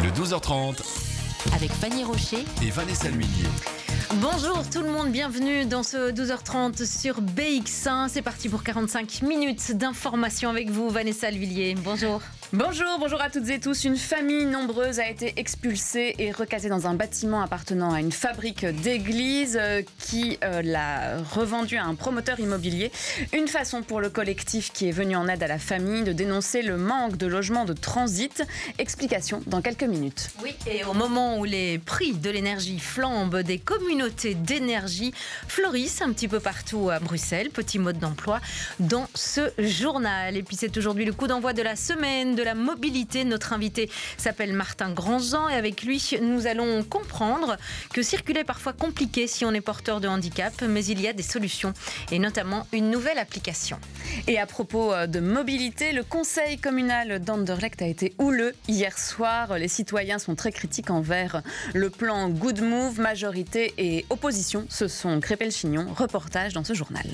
Le 12h30 avec Fanny Rocher et Vanessa Lhuillier. Bonjour tout le monde, bienvenue dans ce 12h30 sur BX1. C'est parti pour 45 minutes d'information avec vous, Vanessa Lhuillier. Bonjour. Bonjour, bonjour à toutes et tous. Une famille nombreuse a été expulsée et recasée dans un bâtiment appartenant à une fabrique d'église euh, qui euh, l'a revendue à un promoteur immobilier. Une façon pour le collectif qui est venu en aide à la famille de dénoncer le manque de logements de transit. Explication dans quelques minutes. Oui, et au moment où les prix de l'énergie flambent, des communautés d'énergie fleurissent un petit peu partout à Bruxelles. Petit mode d'emploi dans ce journal. Et puis c'est aujourd'hui le coup d'envoi de la semaine la mobilité. Notre invité s'appelle Martin Grandjean et avec lui, nous allons comprendre que circuler est parfois compliqué si on est porteur de handicap, mais il y a des solutions et notamment une nouvelle application. Et à propos euh, de mobilité, le conseil communal d'Anderlecht a été houleux hier soir. Les citoyens sont très critiques envers le plan Good Move. Majorité et opposition se sont crépé le chignon. Reportage dans ce journal.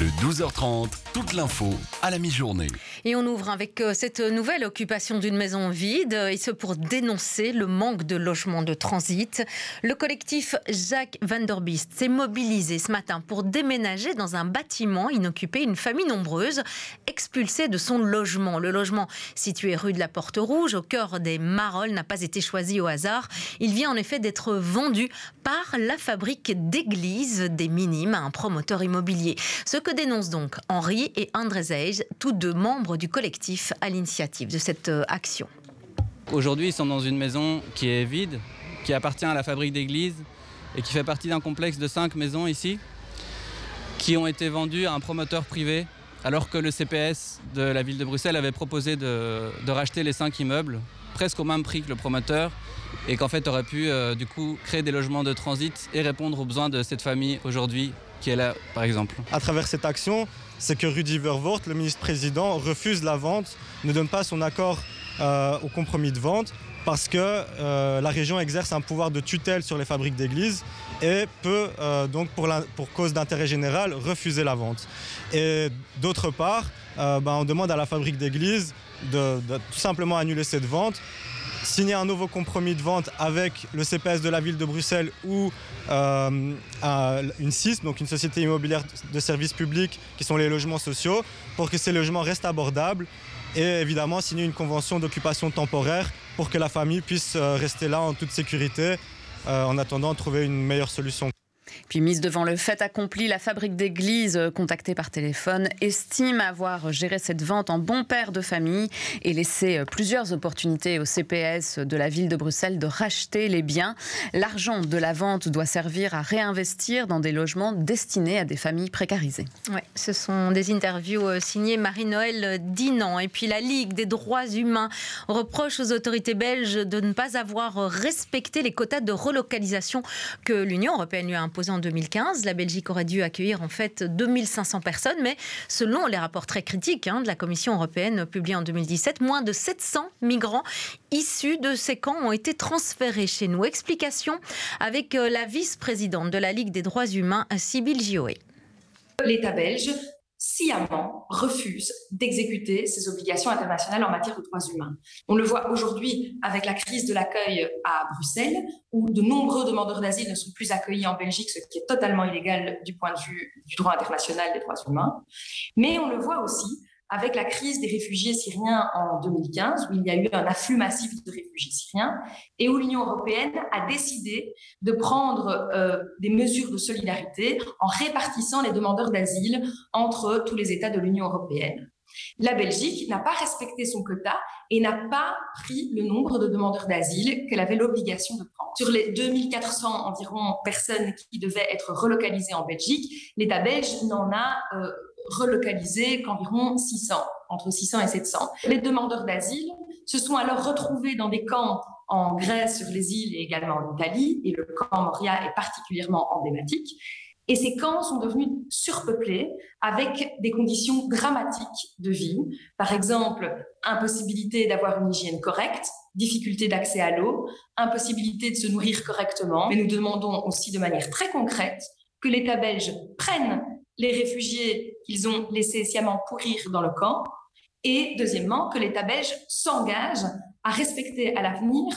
Le 12h30, toute l'info à la mi-journée. Et on ouvre avec euh, cette nouvelle occupation d'une maison vide, et ce pour dénoncer le manque de logements de transit. Le collectif Jacques Van der Beest s'est mobilisé ce matin pour déménager dans un bâtiment inoccupé une famille nombreuse, expulsée de son logement. Le logement situé rue de la Porte Rouge, au cœur des Marolles, n'a pas été choisi au hasard. Il vient en effet d'être vendu par la fabrique d'églises des Minimes un promoteur immobilier. Que dénoncent donc Henri et André Zeij, tous deux membres du collectif à l'initiative de cette euh, action. Aujourd'hui, ils sont dans une maison qui est vide, qui appartient à la fabrique d'église et qui fait partie d'un complexe de cinq maisons ici, qui ont été vendues à un promoteur privé, alors que le CPS de la ville de Bruxelles avait proposé de, racheter les cinq immeubles, presque au même prix que le promoteur, et qu'en fait aurait pu euh, du coup créer des logements de transit et répondre aux besoins de cette famille aujourd'hui qui. À travers cette action, c'est que Rudy Vervoort, le ministre-président, refuse la vente, ne donne pas son accord euh, au compromis de vente parce que euh, la région exerce un pouvoir de tutelle sur les fabriques d'églises et peut euh, donc pour, cause d'intérêt général refuser la vente. Et d'autre part, ben, on demande à la fabrique d'églises de, de tout simplement annuler cette vente signer un nouveau compromis de vente avec le CPS de la ville de Bruxelles ou euh, un- une SIS, donc une société immobilière de services publics, qui sont les logements sociaux, pour que ces logements restent abordables et évidemment signer une convention d'occupation temporaire pour que la famille puisse euh, rester là en toute sécurité euh, en attendant de trouver une meilleure solution. Puis mise devant le fait accompli, la fabrique d'église, euh, contactée par téléphone, estime avoir géré cette vente en bon père de famille et laissé euh, plusieurs opportunités au CPS de la ville de Bruxelles de racheter les biens. L'argent de la vente doit servir à réinvestir dans des logements destinés à des familles précarisées. Ouais, ce sont des interviews euh, signées Marie-Noël Dinan. Et puis la Ligue des droits humains reproche aux autorités belges de ne pas avoir respecté les quotas de relocalisation que l'Union européenne lui a imposés en 2015. La Belgique aurait dû accueillir en fait 2500 personnes, mais selon les rapports très critiques hein, de la Commission européenne publiés en 2017, moins de 700 migrants issus de ces camps ont été transférés chez nous. Explication avec euh, la vice-présidente de la Ligue des droits humains, Sybille Gioé. l'État belge sciemment refuse d'exécuter ses obligations internationales en matière de droits humains. On le voit aujourd'hui avec la crise de l'accueil à Bruxelles, où de nombreux demandeurs d'asile ne sont plus accueillis en Belgique, ce qui est totalement illégal du point de vue du droit international des droits humains. Mais on le voit aussi avec la crise des réfugiés syriens en 2015, où il y a eu un afflux massif de réfugiés syriens, et où l'Union européenne a décidé de prendre euh, des mesures de solidarité en répartissant les demandeurs d'asile entre tous les États de l'Union européenne. La Belgique n'a pas respecté son quota et n'a pas pris le nombre de demandeurs d'asile qu'elle avait l'obligation de prendre. Sur les 2400 environ personnes qui devaient être relocalisées en Belgique, l'État belge n'en a euh, relocalisé qu'environ 600, entre 600 et 700. Les demandeurs d'asile se sont alors retrouvés dans des camps en Grèce, sur les îles et également en Italie, et le camp Moria est particulièrement emblématique. Et ces camps sont devenus surpeuplés avec des conditions dramatiques de vie. Par exemple, impossibilité d'avoir une hygiène correcte, difficulté d'accès à l'eau, impossibilité de se nourrir correctement. Mais nous demandons aussi de manière très concrète que l'État belge prenne les réfugiés qu'ils ont laissés sciemment pourrir dans le camp et deuxièmement que l'État belge s'engage à respecter à l'avenir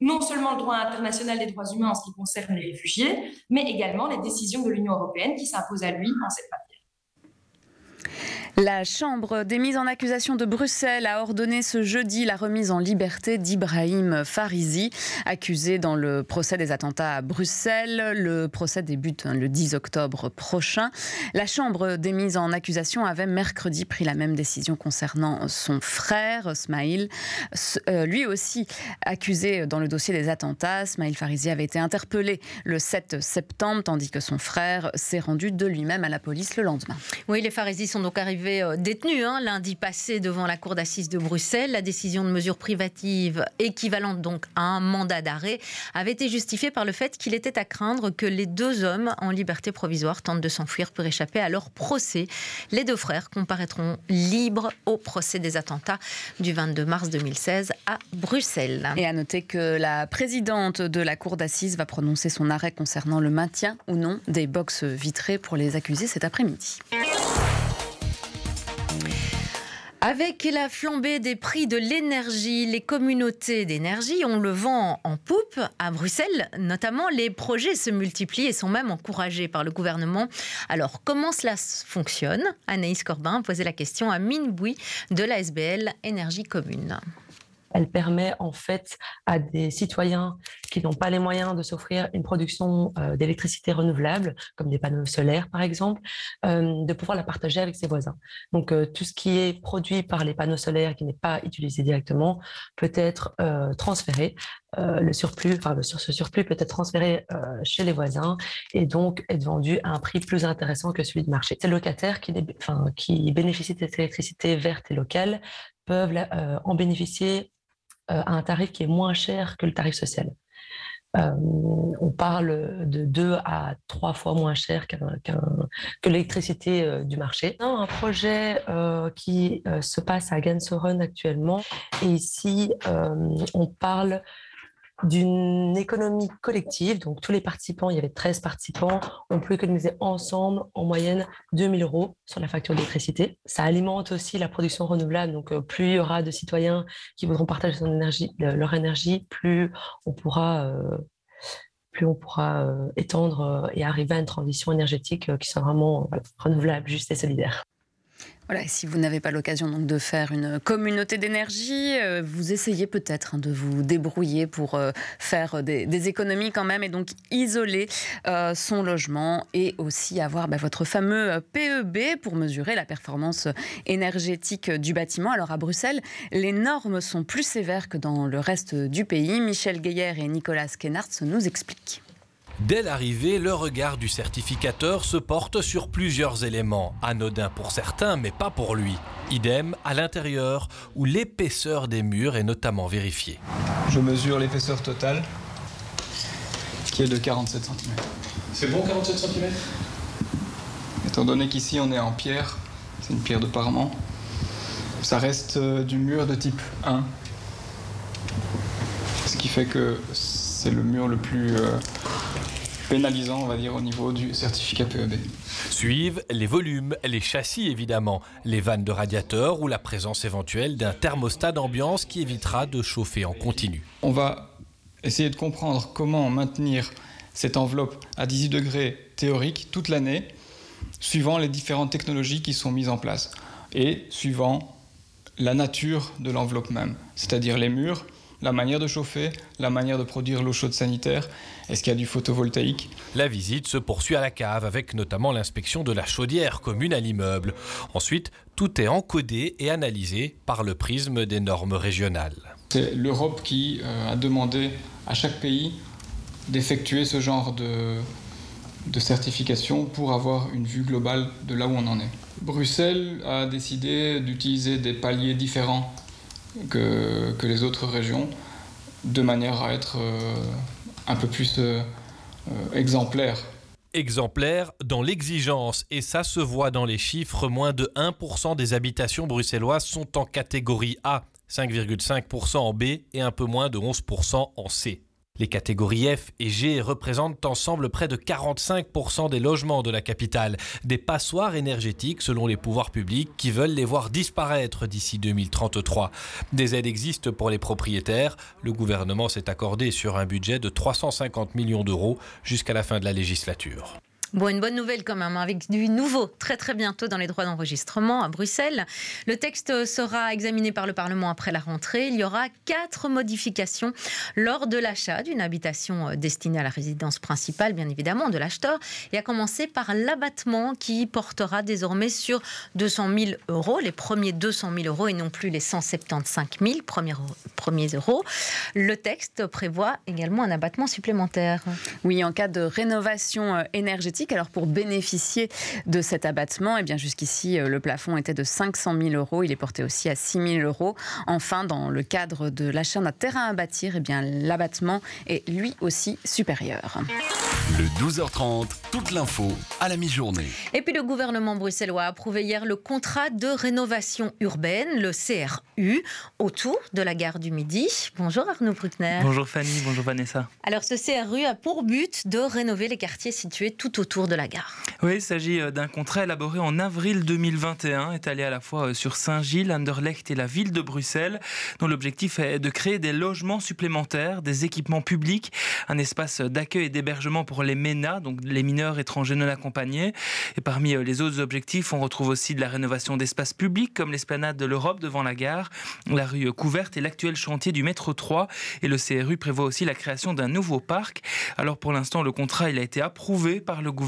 non seulement le droit international des droits humains en ce qui concerne les réfugiés, mais également les décisions de l'Union européenne qui s'imposent à lui en cette matière. La Chambre des mises en accusation de Bruxelles a ordonné ce jeudi la remise en liberté d'Ibrahim Farizi, accusé dans le procès des attentats à Bruxelles. Le procès débute le 10 octobre prochain. La Chambre des mises en accusation avait mercredi pris la même décision concernant son frère, Smaïl. Euh, lui aussi accusé dans le dossier des attentats. Smaïl Farizi avait été interpellé le 7 septembre, tandis que son frère s'est rendu de lui-même à la police le lendemain. Oui, les Farizis sont donc arrivés euh, détenu hein, lundi passé devant la cour d'assises de Bruxelles. La décision de mesure privative équivalente donc à un mandat d'arrêt avait été justifiée par le fait qu'il était à craindre que les deux hommes en liberté provisoire tentent de s'enfuir pour échapper à leur procès. Les deux frères comparaîtront libres au procès des attentats du 22 mars 2016 à Bruxelles. Et à noter que la présidente de la cour d'assises va prononcer son arrêt concernant le maintien ou non des boxes vitrées pour les accusés cet après-midi. Avec la flambée des prix de l'énergie, les communautés d'énergie ont le vent en poupe. À Bruxelles, notamment, les projets se multiplient et sont même encouragés par le gouvernement. Alors, comment cela fonctionne? Anaïs Corbin posé la question à Mine Bouy de la SBL Énergie Commune. Elle permet en fait à des citoyens qui n'ont pas les moyens de s'offrir une production euh, d'électricité renouvelable, comme des panneaux solaires par exemple, euh, de pouvoir la partager avec ses voisins. Donc euh, tout ce qui est produit par les panneaux solaires qui n'est pas utilisé directement peut être transféré. le surplus, enfin ce surplus peut être transféré chez les voisins et donc être vendu à un prix plus intéressant que celui de marché. Ces locataires qui, bénéficient de cette électricité verte et locale peuvent en bénéficier à un tarif qui est moins cher que le tarif social. Euh, on parle de deux à trois fois moins cher que l'électricité euh, du marché. Un projet qui se passe à Gansoren actuellement, et ici on parle d'une économie collective. Donc, tous les participants, il y avait 13 participants, ont pu économiser ensemble en moyenne 2000 euros sur la facture d'électricité. Ça alimente aussi la production renouvelable. Donc, euh, plus il y aura de citoyens qui voudront partager son énergie, leur énergie, plus on pourra, euh, plus on pourra euh, étendre et arriver à une transition énergétique qui soit vraiment renouvelable, juste et solidaire. Voilà, si vous n'avez pas l'occasion donc de faire une communauté d'énergie, euh, vous essayez peut-être hein, de vous débrouiller pour euh, faire des, économies quand même et donc isoler euh, son logement et aussi avoir bah, votre fameux PEB pour mesurer la performance énergétique du bâtiment. Alors à Bruxelles, les normes sont plus sévères que dans le reste du pays. Michel Gaillard et Nicolas Kennards nous expliquent. Dès l'arrivée, le regard du certificateur se porte sur plusieurs éléments, anodins pour certains, mais pas pour lui. Idem à l'intérieur, où l'épaisseur des murs est notamment vérifiée. Je mesure l'épaisseur totale, qui est de 47 cm. C'est bon 47 cm Étant donné qu'ici on est en pierre, c'est une pierre de parement, ça reste euh, du mur de type 1. Ce qui fait que c'est le mur le plus euh, pénalisant, on va dire, au niveau du certificat PEB. Suivent les volumes, les châssis évidemment, les vannes de radiateurs ou la présence éventuelle d'un thermostat d'ambiance qui évitera de chauffer en continu. On va essayer de comprendre comment maintenir cette enveloppe à 18 degrés théorique toute l'année, suivant les différentes technologies qui sont mises en place et suivant la nature de l'enveloppe même, c'est-à-dire les murs, la manière de chauffer, la manière de produire l'eau chaude sanitaire, est-ce qu'il y a du photovoltaïque? La visite se poursuit à la cave avec notamment l'inspection de la chaudière commune à l'immeuble. Ensuite, tout est encodé et analysé par le prisme des normes régionales. C'est l'Europe qui euh, a demandé à chaque pays d'effectuer ce genre de, de certification pour avoir une vue globale de là où on en est. Bruxelles a décidé d'utiliser des paliers différents que, les autres régions de manière à être euh, un peu plus euh, euh, exemplaire. Exemplaire dans l'exigence, et ça se voit dans les chiffres, moins de 1% des habitations bruxelloises sont en catégorie A, 5,5% en B et un peu moins de 11% en C. Les catégories F et G représentent ensemble près de 45% des logements de la capitale, des passoires énergétiques selon les pouvoirs publics qui veulent les voir disparaître d'ici 2033. Des aides existent pour les propriétaires. Le gouvernement s'est accordé sur un budget de 350 millions d'euros jusqu'à la fin de la législature. Bon, une bonne nouvelle quand même, avec du nouveau très très bientôt dans les droits d'enregistrement à Bruxelles. Le texte sera examiné par le Parlement après la rentrée. Il y aura quatre modifications lors de l'achat d'une habitation euh, destinée à la résidence principale, bien évidemment, de l'acheteur, et à commencer par l'abattement qui portera désormais sur 200 000 euros, les premiers 200 000 euros et non plus les 175 000 premiers, premiers euros. Le texte prévoit également un abattement supplémentaire. Oui, en cas de rénovation euh, alors pour bénéficier de cet abattement, et eh bien jusqu'ici euh, le plafond était de 500 000 euros. Il est porté aussi à 6 000 euros. Enfin, dans le cadre de l'achat d'un terrain à bâtir, et eh bien l'abattement est lui aussi supérieur. Le 12h30, toute l'info à la mi-journée. Et puis le gouvernement bruxellois a approuvé hier le contrat de rénovation urbaine, le CRU, autour de la gare du Midi. Bonjour Arnaud Bruckner. Bonjour Fanny, bonjour Vanessa. Alors ce CRU a pour but de rénover les quartiers situés tout autour de la gare. Oui, il s'agit euh, d'un contrat élaboré en avril 2021, étalé à la fois euh, sur Saint-Gilles, Anderlecht et la ville de Bruxelles, dont l'objectif est de créer des logements supplémentaires, des équipements publics, un espace d'accueil et d'hébergement pour les MENA, donc les mineurs étrangers non accompagnés. Et parmi euh, les autres objectifs, on retrouve aussi de la rénovation d'espaces publics comme l'esplanade de l'Europe devant la gare, la rue couverte et l'actuel chantier du métro 3. Et le CRU prévoit aussi la création d'un nouveau parc. Alors pour l'instant, le contrat il a été approuvé par le gouvernement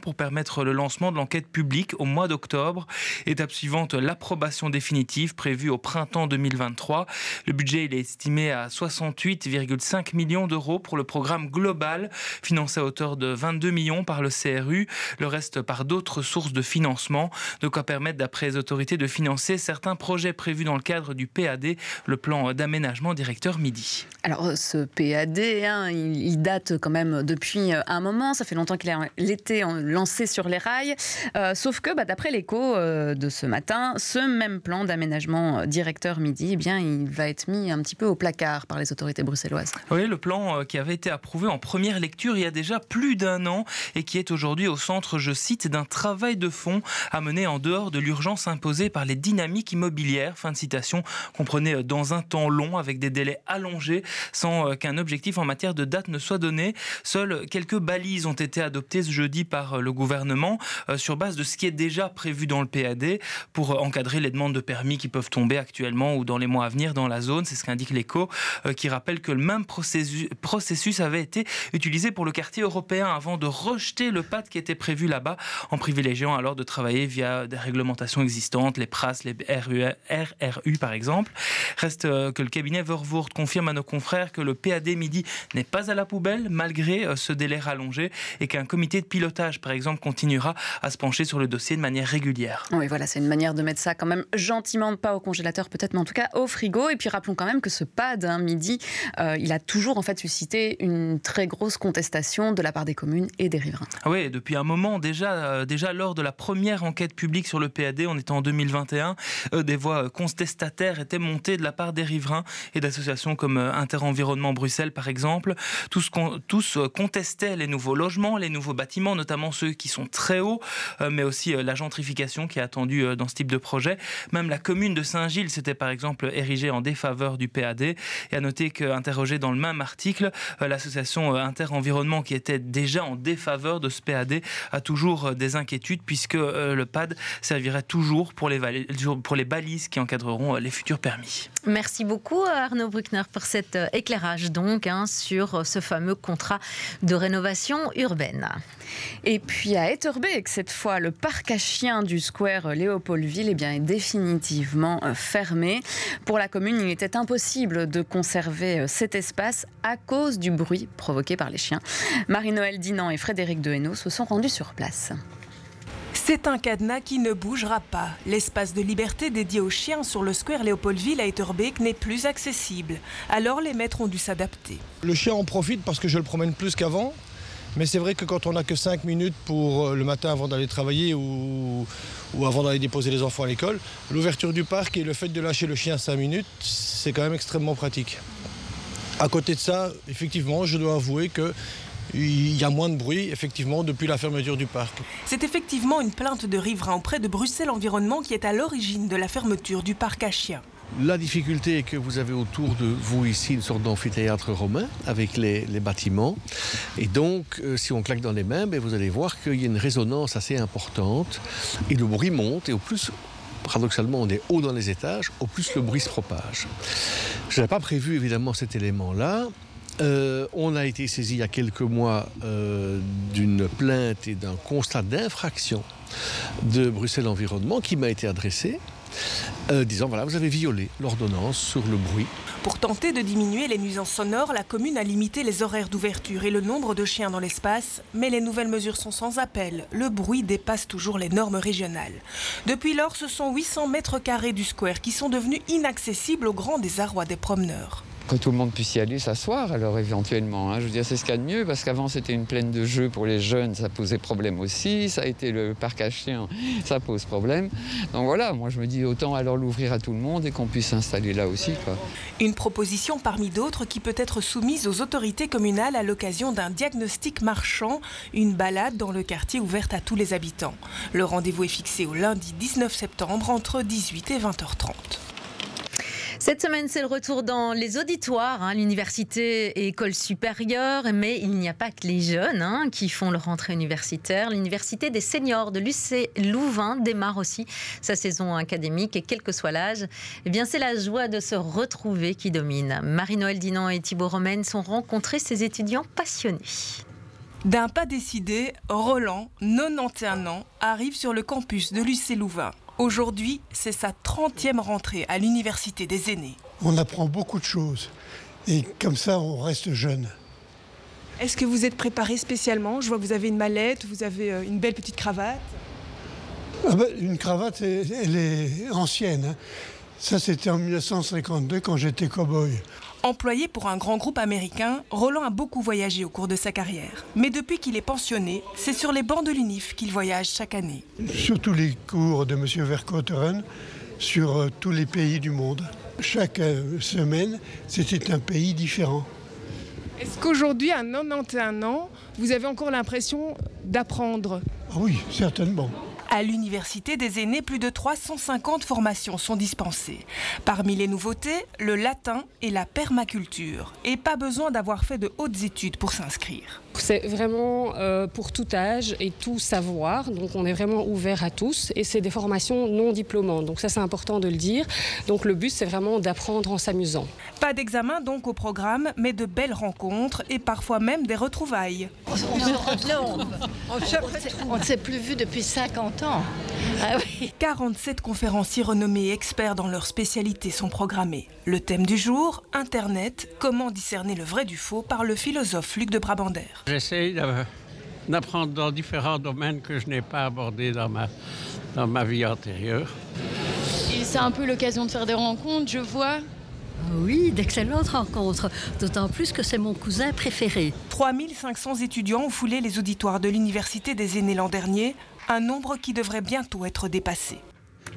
pour permettre le lancement de l'enquête publique au mois d'octobre. Étape suivante, l'approbation définitive prévue au printemps 2023. Le budget est estimé à 68,5 millions d'euros pour le programme global, financé à hauteur de 22 millions par le CRU, le reste par d'autres sources de financement, de quoi permettre d'après les autorités de financer certains projets prévus dans le cadre du PAD, le plan d'aménagement directeur Midi. Alors ce PAD, hein, il, date quand même depuis un moment, ça fait longtemps qu'il est été lancé sur les rails. Euh, sauf que, bah, d'après l'écho euh, de ce matin, ce même plan d'aménagement euh, directeur midi, eh bien, il va être mis un petit peu au placard par les autorités bruxelloises. Oui, le plan qui avait été approuvé en première lecture il y a déjà plus d'un an et qui est aujourd'hui au centre, je cite, d'un travail de fond à mener en dehors de l'urgence imposée par les dynamiques immobilières. Fin de citation, comprenait dans un temps long avec des délais allongés sans qu'un objectif en matière de date ne soit donné. Seules quelques balises ont été adoptées jeudi par euh, le gouvernement euh, sur base de ce qui est déjà prévu dans le PAD pour euh, encadrer les demandes de permis qui peuvent tomber actuellement ou dans les mois à venir dans la zone. C'est ce qu'indique l'écho qui rappelle que le même processus avait été utilisé pour le quartier européen avant de rejeter le PAD qui était prévu là-bas en privilégiant alors de travailler via des réglementations existantes, les PRAS, les RRU par exemple. Reste que le cabinet Vervoort confirme à nos confrères que le PAD midi n'est pas à la poubelle malgré ce délai rallongé et qu'un comité de pilotage, par exemple, continuera à se pencher sur le dossier de manière régulière. Oui, voilà, c'est une manière de mettre ça quand même gentiment, pas au congélateur peut-être, mais en tout cas au frigo. Et puis rappelons quand même que ce pad hein, midi, euh, il a toujours en fait suscité une très grosse contestation de la part des communes et des riverains. Ah oui, depuis un moment déjà, euh, déjà lors de la première enquête publique sur le PAD, on était en 2021, euh, des voix contestataires étaient montées de la part des riverains et d'associations comme Interenvironnement Bruxelles par exemple. Tous, tous contestaient les nouveaux logements, les nouveaux bâtiments notamment ceux qui sont très hauts, euh, mais aussi euh, la gentrification qui est attendue euh, dans ce type de projet. Même la commune de Saint-Gilles s'était par exemple érigée en défaveur du PAD. Et à noter qu'interrogé dans le même article, l'association Inter-Environnement qui était déjà en défaveur de ce PAD a toujours des inquiétudes puisque le PAD servirait toujours pour les, pour les balises qui encadreront les futurs permis. Merci beaucoup Arnaud Bruckner pour cet éclairage donc hein, sur ce fameux contrat de rénovation urbaine. Et puis à Etterbeek, cette fois, le parc à chiens du square Léopoldville eh bien, est définitivement euh, fermé. Pour la commune, il était impossible de conserver euh, cet espace à cause du bruit provoqué par les chiens. Marie-Noël Dinan et Frédéric Dehaeno se sont rendus sur place. C'est un cadenas qui ne bougera pas. L'espace de liberté dédié aux chiens sur le square Léopoldville à Etterbeek n'est plus accessible. Alors les maîtres ont dû s'adapter. Le chien en profite parce que je le promène plus qu'avant. Mais c'est vrai que quand on n'a que 5 minutes pour euh, le matin avant d'aller travailler ou, avant d'aller déposer les enfants à l'école, l'ouverture du parc et le fait de lâcher le chien 5 minutes, c'est quand même extrêmement pratique. À côté de ça, effectivement, je dois avouer que il y a moins de bruit, effectivement, depuis la fermeture du parc. C'est effectivement une plainte de riverains auprès de Bruxelles Environnement qui est à l'origine de la fermeture du parc à chiens. La difficulté est que vous avez autour de vous ici une sorte d'amphithéâtre romain avec les, bâtiments. Et donc, euh, si on claque dans les mains, ben, vous allez voir qu'il y a une résonance assez importante. Et le bruit monte. Et au plus, paradoxalement, on est haut dans les étages, au plus le bruit se propage. Je n'avais pas prévu évidemment cet élément-là. Euh, on a été saisi il y a quelques mois euh, d'une plainte et d'un constat d'infraction de Bruxelles Environnement qui m'a été adressé, euh, disant voilà, vous avez violé l'ordonnance sur le bruit. Pour tenter de diminuer les nuisances sonores, la commune a limité les horaires d'ouverture et le nombre de chiens dans l'espace, mais les nouvelles mesures sont sans appel. Le bruit dépasse toujours les normes régionales. Depuis lors, ce sont 800 mètres carrés du square qui sont devenus inaccessibles au grand désarroi des promeneurs que tout le monde puisse y aller s'asseoir alors éventuellement. Hein. Je veux dire, c'est ce qu'il y a de mieux parce qu'avant c'était une plaine de jeux pour les jeunes, ça posait problème aussi. Ça a été le parc à chiens, ça pose problème. Donc voilà, moi je me dis autant alors l'ouvrir à tout le monde et qu'on puisse s'installer là aussi. Une proposition parmi d'autres qui peut être soumise aux autorités communales à l'occasion d'un diagnostic marchand, une balade dans le quartier ouverte à tous les habitants. Le rendez-vous est fixé au lundi 19 septembre entre 18 et 20h30. Cette semaine, c'est le retour dans les auditoires, hein, l'université et école supérieure, mais il n'y a pas que les jeunes hein, qui font leur rentrée universitaire. L'université des seniors de l'UC Louvain démarre aussi sa saison académique et quel que soit l'âge, eh bien c'est la joie de se retrouver qui domine. Marie-Noël Dinan et Thibaut Romaine sont rencontrés ces étudiants passionnés. D'un pas décidé, Roland, 91 ans, arrive sur le campus de l'UC Louvain. Aujourd'hui, c'est sa 30e rentrée à l'Université des aînés. On apprend beaucoup de choses et comme ça, on reste jeune. Est-ce que vous êtes préparé spécialement? Je vois que vous avez une mallette, vous avez euh, une belle petite cravate. Ah ben, une cravate, elle est ancienne. Hein. Ça, c'était en 1952 quand j'étais cow-boy. Employé pour un grand groupe américain, Roland a beaucoup voyagé au cours de sa carrière. Mais depuis qu'il est pensionné, c'est sur les bancs de l'UNIF qu'il voyage chaque année. Sur tous les cours de M. Verkotteren, sur euh, tous les pays du monde. Chaque euh, semaine, c'était un pays différent. Est-ce qu'aujourd'hui, à 91 ans, vous avez encore l'impression d'apprendre? Ah Oui, certainement. À l'Université des aînés, plus de 350 formations sont dispensées. Parmi les nouveautés, le latin et la permaculture. Et pas besoin d'avoir fait de hautes études pour s'inscrire. C'est vraiment euh, pour tout âge et tout savoir, donc on est vraiment ouvert à tous et c'est des formations non diplômantes, donc ça c'est important de le dire. Donc le but c'est vraiment d'apprendre en s'amusant. Pas d'examen donc au programme, mais de belles rencontres et parfois même des retrouvailles. On, ne s'est plus vu depuis 50 ans. 47 ah conférenciers renommés et experts dans leur spécialité sont programmés. Le thème du jour, Internet, comment discerner le vrai du faux par le philosophe Luc de Brabander. J'essaie d'apprendre dans différents domaines que je n'ai pas abordés dans ma, dans ma vie antérieure. c'est un peu l'occasion de faire des rencontres, je vois. Oui, d'excellentes rencontres, d'autant plus que c'est mon cousin préféré. 3500 étudiants ont foulé les auditoires de l'Université des aînés l'an dernier, un nombre qui devrait bientôt être dépassé.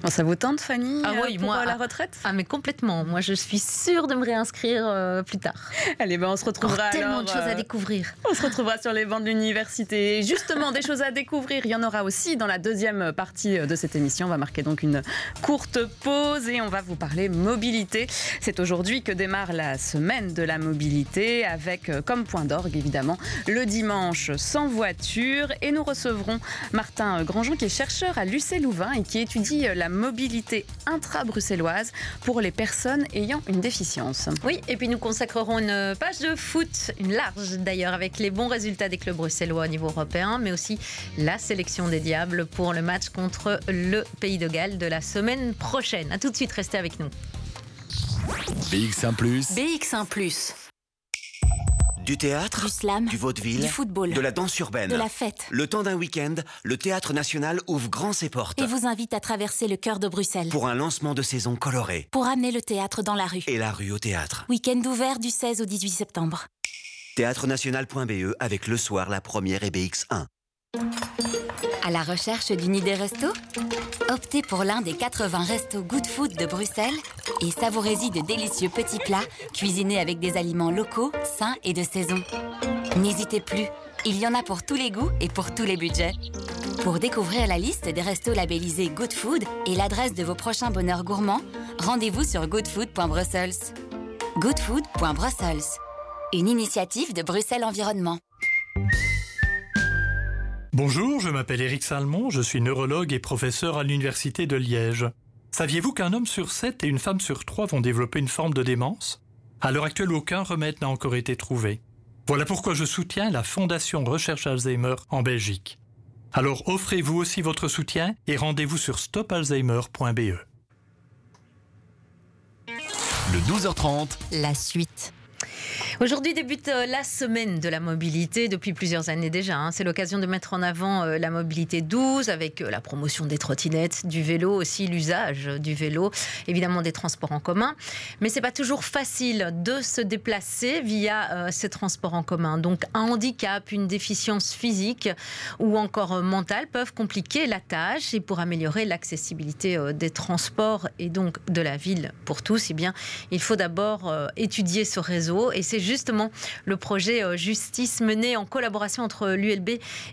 Ça vous tente, Fanny, ah oui, euh, pour moi, la retraite Ah, mais complètement. Moi, je suis sûre de me réinscrire euh, plus tard. Allez, ben, on se retrouvera alors, tellement de choses à euh, découvrir. On se retrouvera sur les bancs de l'université. Justement, des choses à découvrir, il y en aura aussi dans la deuxième partie de cette émission. On va marquer donc une courte pause et on va vous parler mobilité. C'est aujourd'hui que démarre la semaine de la mobilité avec comme point d'orgue, évidemment, le dimanche sans voiture. Et nous recevrons Martin Grandjean, qui est chercheur à l'UC Louvain et qui étudie la mobilité intra-bruxelloise pour les personnes ayant une déficience. Oui, et puis nous consacrerons une page de foot, une large d'ailleurs, avec les bons résultats des clubs bruxellois au niveau européen, mais aussi la sélection des Diables pour le match contre le Pays de Galles de la semaine prochaine. A tout de suite, restez avec nous. BX1 ⁇ BX1 ⁇ du théâtre, du slam, du vaudeville, du football, de la danse urbaine, de la fête. Le temps d'un week-end, le Théâtre National ouvre grand ses portes. Et vous invite à traverser le cœur de Bruxelles. Pour un lancement de saison coloré. Pour amener le théâtre dans la rue. Et la rue au théâtre. Week-end ouvert du 16 au 18 septembre. Théâtrenational.be avec le soir la première et BX1. À la recherche d'une idée resto? Optez pour l'un des 80 restos Good Food de Bruxelles et savourez-y de délicieux petits plats cuisinés avec des aliments locaux, sains et de saison. N'hésitez plus, il y en a pour tous les goûts et pour tous les budgets. Pour découvrir la liste des restos labellisés Good Food et l'adresse de vos prochains bonheurs gourmands, rendez-vous sur goodfood.brussels. Goodfood.brussels, une initiative de Bruxelles Environnement. Bonjour, je m'appelle Éric Salmon, je suis neurologue et professeur à l'Université de Liège. Saviez-vous qu'un homme sur sept et une femme sur trois vont développer une forme de démence? À l'heure actuelle, aucun remède n'a encore été trouvé. Voilà pourquoi je soutiens la Fondation Recherche Alzheimer en Belgique. Alors offrez-vous aussi votre soutien et rendez-vous sur stopalzheimer.be. Le 12h30, La suite. Aujourd'hui débute euh, la semaine de la mobilité depuis plusieurs années déjà. hein. C'est l'occasion de mettre en avant euh, la mobilité douce avec euh, la promotion des trottinettes, du vélo aussi, l'usage du vélo, évidemment des transports en commun. Mais c'est pas toujours facile de se déplacer via ces transports en commun. Donc un handicap, une déficience physique ou encore mentale peuvent compliquer la tâche et pour améliorer l'accessibilité des transports et donc de la ville pour tous, eh bien, il faut d'abord étudier ce réseau et c'est justement le projet euh, Justice mené en collaboration entre l'ULB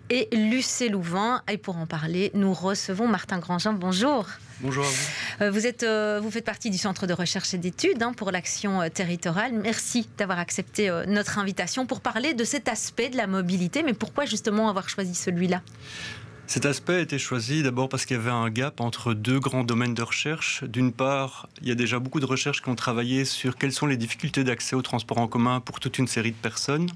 et l'UC Louvain. Et pour en parler, nous recevons Martin Grandjean. Bonjour. Bonjour à vous. Euh, Vous, êtes, euh, vous faites partie du Centre de recherche et d'études hein, pour l'action territoriale. Merci d'avoir accepté notre invitation pour parler de cet aspect de la mobilité. Mais pourquoi justement avoir choisi celui-là? Cet aspect a été choisi d'abord parce qu'il y avait un gap entre deux grands domaines de recherche. D'une part, il y a déjà beaucoup de recherches qui ont travaillé sur quelles sont les difficultés d'accès au transport en commun pour toute une série de personnes.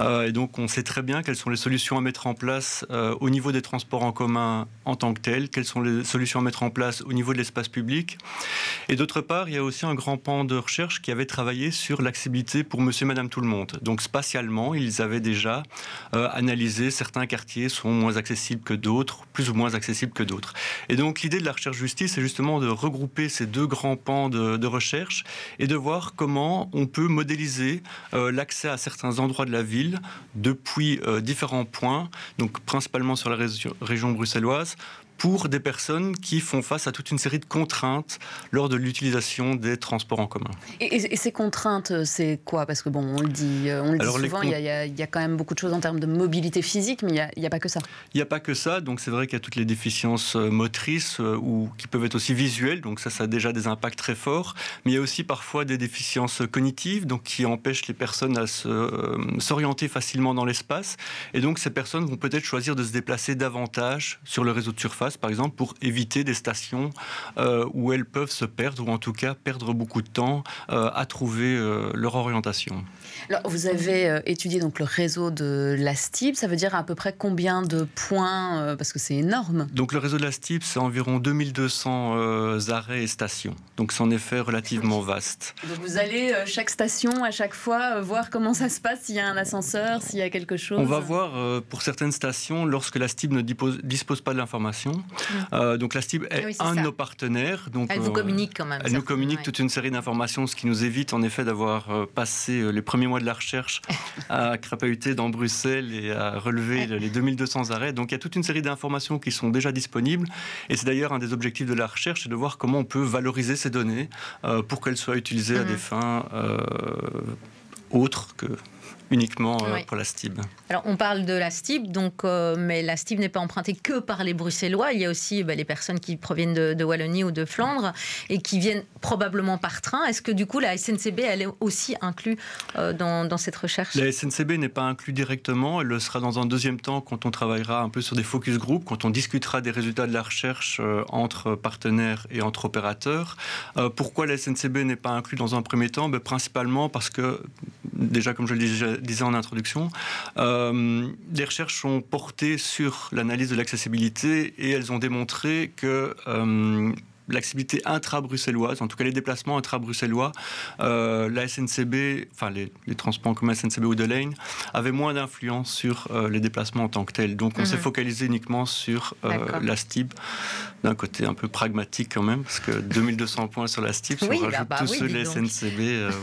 Euh, et donc, on sait très bien quelles sont les solutions à mettre en place euh, au niveau des transports en commun en tant que tels, quelles sont les solutions à mettre en place au niveau de l'espace public. Et d'autre part, il y a aussi un grand pan de recherche qui avait travaillé sur l'accessibilité pour monsieur, madame, tout le monde. Donc, spatialement, ils avaient déjà euh, analysé certains quartiers sont moins accessibles que d'autres, plus ou moins accessibles que d'autres. Et donc, l'idée de la recherche justice, c'est justement de regrouper ces deux grands pans de, recherche et de voir comment on peut modéliser euh, l'accès à certains endroits de la ville depuis euh, différents points, donc principalement sur la région bruxelloise, pour des personnes qui font face à toute une série de contraintes lors de l'utilisation des transports en commun. Et, et- et ces contraintes, euh, c'est quoi? Parce que bon, on le dit, euh, on le Alors, souvent, il y, a- il y quand même beaucoup de choses en termes de mobilité physique, mais il n'y a, pas que ça. Il n'y a pas que ça, donc c'est vrai qu'il y a toutes les déficiences euh, motrices ou qui peuvent être aussi visuelles, donc ça, ça a déjà des impacts très forts. Mais il y a aussi parfois des déficiences cognitives, donc qui empêchent les personnes à euh, s'orienter facilement dans l'espace. Et donc ces personnes vont peut-être choisir de se déplacer davantage sur le réseau de surface, par exemple, pour éviter des stations euh, où elles peuvent se perdre ou en tout cas perdre beaucoup de temps euh, à trouver euh, leur orientation. Alors, vous avez étudié donc le réseau de la STIB, ça veut dire à peu près combien de points Parce que c'est énorme. Donc le réseau de la STIP, c'est environ 2200 euh, arrêts et stations. Donc c'est en effet relativement vaste. Donc vous allez chaque station à chaque fois voir comment ça se passe, s'il y a un ascenseur, s'il y a quelque chose. On va voir pour certaines stations lorsque la STIB ne dispose, dispose pas de l'information. Euh, donc la STIB est oui, un de nos partenaires. Donc, Elle vous euh, communique quand même. Elle nous communique Ouais. toute une série d'informations, ce qui nous évite en effet d'avoir euh, passé les premiers mois de la recherche à crapahuter dans Bruxelles et à relever les 2200 arrêts. Donc il y a toute une série d'informations qui sont déjà disponibles. Et c'est d'ailleurs un des objectifs de la recherche, c'est de voir comment on peut valoriser ces données pour qu'elles soient utilisées à Mhm. des fins euh, autres que uniquement euh, pour la STIB. Alors, on parle de la STIB, donc, euh, mais la STIB n'est pas empruntée que par les Bruxellois. Il y a aussi bah, les personnes qui proviennent de, de Wallonie ou de Flandre et qui viennent probablement par train. Est-ce que du coup, la SNCB, elle est aussi inclue euh, dans, dans cette recherche? La SNCB n'est pas inclue directement, elle le sera dans un deuxième temps quand on travaillera un peu sur des focus group, quand on discutera des résultats de la recherche euh, entre partenaires et entre opérateurs. Pourquoi la SNCB n'est pas inclue dans un premier temps? Ben, Principalement parce que, déjà comme je le disais, en introduction, euh, les recherches sont portées sur l'analyse de l'accessibilité et elles ont démontré que... l'accessibilité intra-bruxelloise, en tout cas les déplacements intra-bruxellois, euh, la SNCB, enfin les, transports en commun SNCB ou de Lane, avaient moins d'influence sur euh, les déplacements en tant que tels. Donc on s'est mhm. focalisé uniquement sur euh, la STIB, d'un côté un peu pragmatique quand même, parce que 2200 points sur la STIB, si on rajoute bah, bah tous ceux de la SNCB.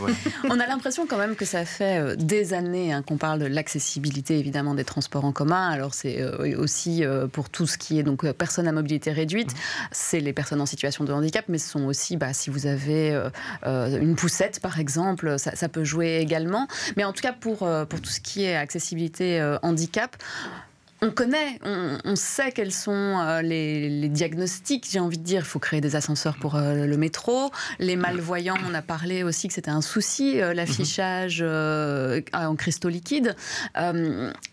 on a l'impression quand même que ça fait des années hein, qu'on parle de l'accessibilité évidemment des transports en commun. Alors c'est aussi pour tout ce qui est donc personnes à mobilité réduite, mhm. c'est les personnes en situation de handicap, mais ce sont aussi, bah, si vous avez euh, euh, une poussette par exemple, ça, peut jouer également. Mais en tout cas, pour, euh, pour tout ce qui est accessibilité handicap, on connaît, on, sait quels sont les, diagnostics, j'ai envie de dire. Il faut créer des ascenseurs pour le métro. Les malvoyants, on a parlé aussi que c'était un souci, l'affichage en cristaux liquides.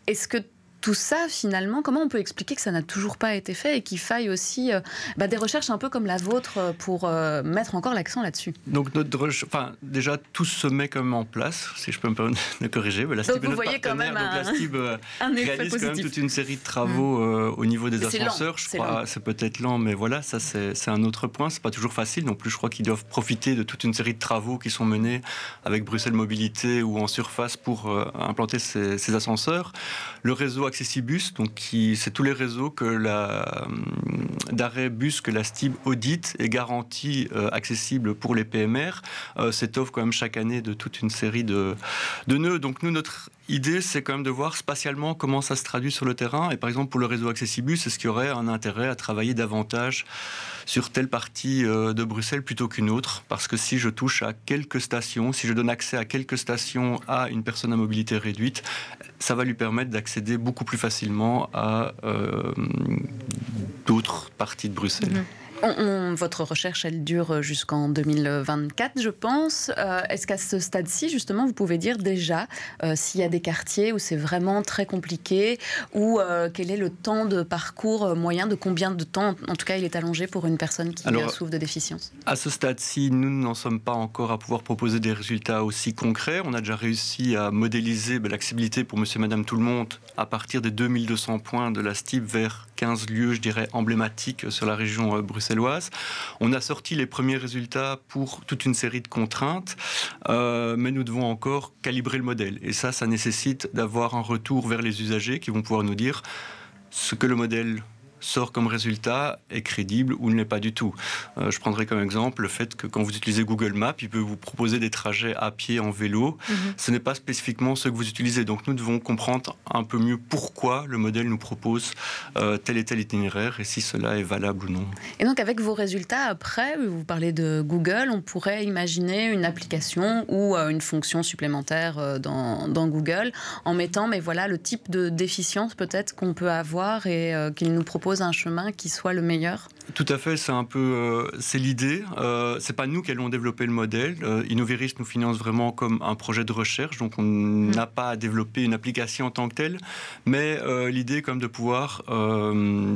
Est-ce que tout ça, finalement, comment on peut expliquer que ça n'a toujours pas été fait et qu'il faille aussi euh, bah, des recherches un peu comme la vôtre euh, pour euh, mettre encore l'accent là-dessus? Donc, notre enfin, déjà, tout se met quand même en place, si je peux me permettre de corriger. La donc, vous voyez quand même un, un réalise quand même toute une série de travaux mm. au niveau des ascenseurs. je crois c'est peut-être lent, mais voilà, ça c'est un autre point. C'est pas toujours facile non plus. Je crois qu'ils doivent profiter de toute une série de travaux qui sont menés avec Bruxelles Mobilité ou en surface pour implanter ces, ces ascenseurs. Le réseau Accessibus, donc c'est tous les réseaux que la euh, d'arrêt bus que la STIB audite et garantit euh, accessibles pour les PMR, euh, s'étoffe quand même chaque année de toute une série de, de nœuds. Donc nous, notre idée, c'est quand même de voir spatialement comment ça se traduit sur le terrain. Et par exemple, pour le réseau Accessibus, est-ce qu'il y aurait un intérêt à travailler davantage sur telle partie euh, de Bruxelles plutôt qu'une autre? Parce que si je touche à quelques stations, si je donne accès à quelques stations à une personne à mobilité réduite, ça va lui permettre d'accéder beaucoup plus facilement à euh, d'autres parties de Bruxelles. Mhm votre recherche, elle dure jusqu'en 2024, je pense. Euh, est-ce qu'à ce stade-ci, justement, vous pouvez dire déjà euh, s'il y a des quartiers où c'est vraiment très compliqué ou euh, quel est le temps de parcours moyen, de combien de temps, en tout cas, il est allongé pour une personne qui souffre de déficience? À ce stade-ci, nous n'en sommes pas encore à pouvoir proposer des résultats aussi concrets. On a déjà réussi à modéliser ben, l'accessibilité pour monsieur, madame, tout le monde à partir des 2200 points de la STIP vers 15 lieux, je dirais, emblématiques sur la région bruxelloise on a sorti les premiers résultats pour toute une série de contraintes, euh, mais nous devons encore calibrer le modèle. Et ça, ça nécessite d'avoir un retour vers les usagers qui vont pouvoir nous dire ce que le modèle sort comme résultat est crédible ou ne l'est pas du tout. Euh, je prendrai comme exemple le fait que quand vous utilisez Google Maps, il peut vous proposer des trajets à pied, en vélo. Mhm. Ce n'est pas spécifiquement ce que vous utilisez. Donc nous devons comprendre un peu mieux pourquoi le modèle nous propose euh, tel et tel itinéraire et si cela est valable ou non. Et donc avec vos résultats, après, vous parlez de Google, on pourrait imaginer une application ou euh, une fonction supplémentaire dans, dans, Google en mettant, mais voilà, le type de déficience peut-être qu'on peut avoir et qu'il nous propose un chemin qui soit le meilleur Tout à fait, c'est un peu euh, c'est l'idée. Euh, c'est pas nous qui allons développer le modèle. Euh, Innoviris nous finance vraiment comme un projet de recherche, donc on mm. n'a pas à développer une application en tant que telle, mais l'idée comme de pouvoir